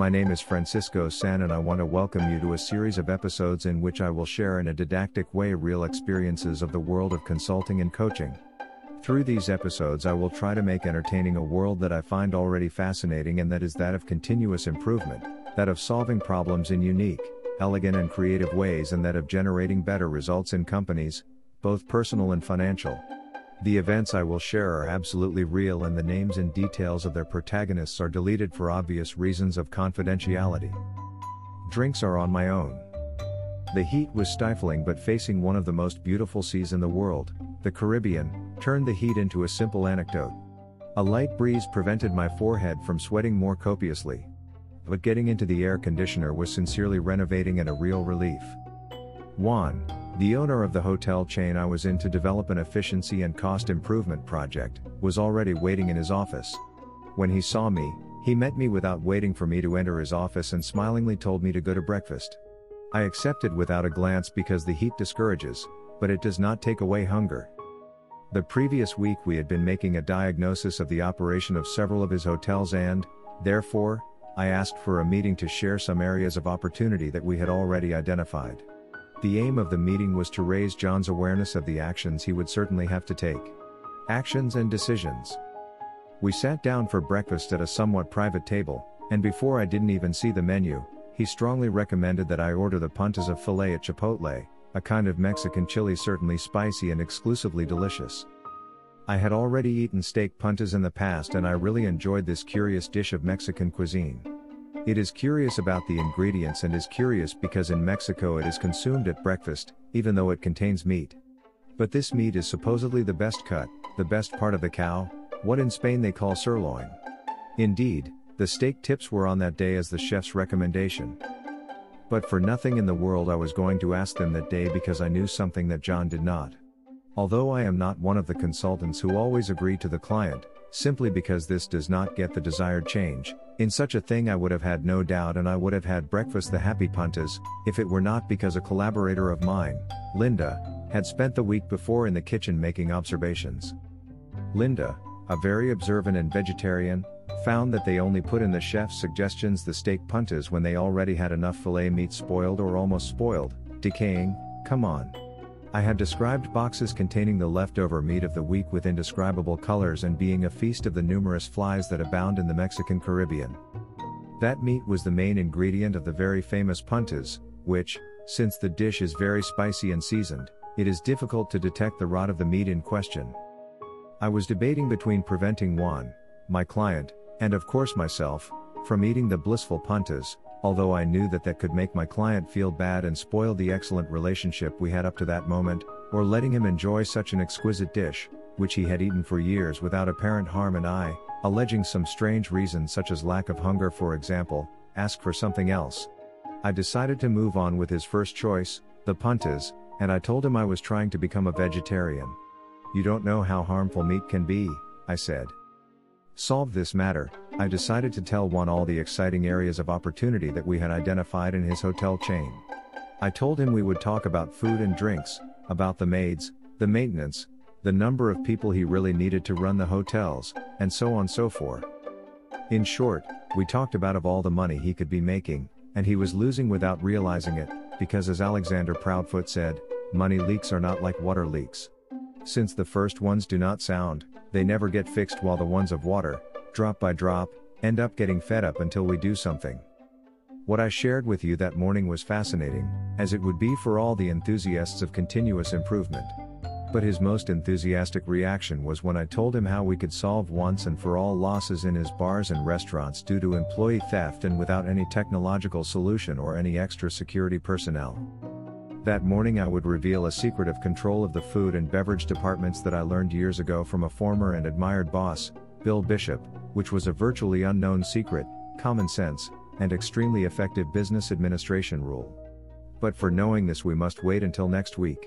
My name is Francisco Senn and I want to welcome you to a series of episodes in which I will share in a didactic way real experiences of the world of consulting and coaching. Through these episodes, I will try to make entertaining a world that I find already fascinating and that is that of continuous improvement, that of solving problems in unique, elegant, and creative ways, and that of generating better results in companies, both personal and financial. The events I will share are absolutely real and the names and details of their protagonists are deleted for obvious reasons of confidentiality. Drinks are on my own. The heat was stifling, but facing one of the most beautiful seas in the world, the Caribbean, turned the heat into a simple anecdote. A light breeze prevented my forehead from sweating more copiously. But getting into the air conditioner was sincerely renovating and a real relief. Juan, the owner of the hotel chain I was in to develop an efficiency and cost improvement project, was already waiting in his office. When he saw me, he met me without waiting for me to enter his office and smilingly told me to go to breakfast. I accepted without a glance because the heat discourages, but it does not take away hunger. The previous week we had been making a diagnosis of the operation of several of his hotels and, therefore, I asked for a meeting to share some areas of opportunity that we had already identified. The aim of the meeting was to raise John's awareness of the actions he would certainly have to take. Actions and decisions. We sat down for breakfast at a somewhat private table, and before I didn't even see the menu, he strongly recommended that I order the puntas of filet at Chipotle, a kind of Mexican chili certainly spicy and exclusively delicious. I had already eaten steak puntas in the past and I really enjoyed this curious dish of Mexican cuisine. It is curious about the ingredients and is curious because in Mexico it is consumed at breakfast, even though it contains meat. But this meat is supposedly the best cut, the best part of the cow, what in Spain they call sirloin. Indeed, the steak tips were on that day as the chef's recommendation. But for nothing in the world I was going to ask them that day because I knew something that John did not. Although I am not one of the consultants who always agree to the client, simply because this does not get the desired change, in such a thing I would have had no doubt and I would have had breakfast the happy puntas, if it were not because a collaborator of mine, Linda, had spent the week before in the kitchen making observations. Linda, a very observant and vegetarian, found that they only put in the chef's suggestions the steak puntas when they already had enough filet meat spoiled or almost spoiled, decaying, come on. I had described boxes containing the leftover meat of the week with indescribable colors and being a feast of the numerous flies that abound in the Mexican Caribbean. That meat was the main ingredient of the very famous puntas, which, since the dish is very spicy and seasoned, it is difficult to detect the rot of the meat in question. I was debating between preventing Juan, my client, and of course myself, from eating the blissful puntas, although I knew that that could make my client feel bad and spoil the excellent relationship we had up to that moment, or letting him enjoy such an exquisite dish, which he had eaten for years without apparent harm and I, alleging some strange reason such as lack of hunger for example, ask for something else. I decided to move on with his first choice, the puntas, and I told him I was trying to become a vegetarian. You don't know how harmful meat can be, I said. Solve this matter, I decided to tell Juan all the exciting areas of opportunity that we had identified in his hotel chain. I told him we would talk about food and drinks, about the maids, the maintenance, the number of people he really needed to run the hotels, and so on so forth. In short, we talked about of all the money he could be making, and he was losing without realizing it, because as Alexander Proudfoot said, money leaks are not like water leaks. Since the first ones do not sound, they never get fixed while the ones of water, drop by drop, end up getting fed up until we do something. What I shared with you that morning was fascinating, as it would be for all the enthusiasts of continuous improvement. But his most enthusiastic reaction was when I told him how we could solve once and for all losses in his bars and restaurants due to employee theft and without any technological solution or any extra security personnel. That morning I would reveal a secret of control of the food and beverage departments that I learned years ago from a former and admired boss, Bill Bishop, which was a virtually unknown secret, common sense, and extremely effective business administration rule. But for knowing this we must wait until next week.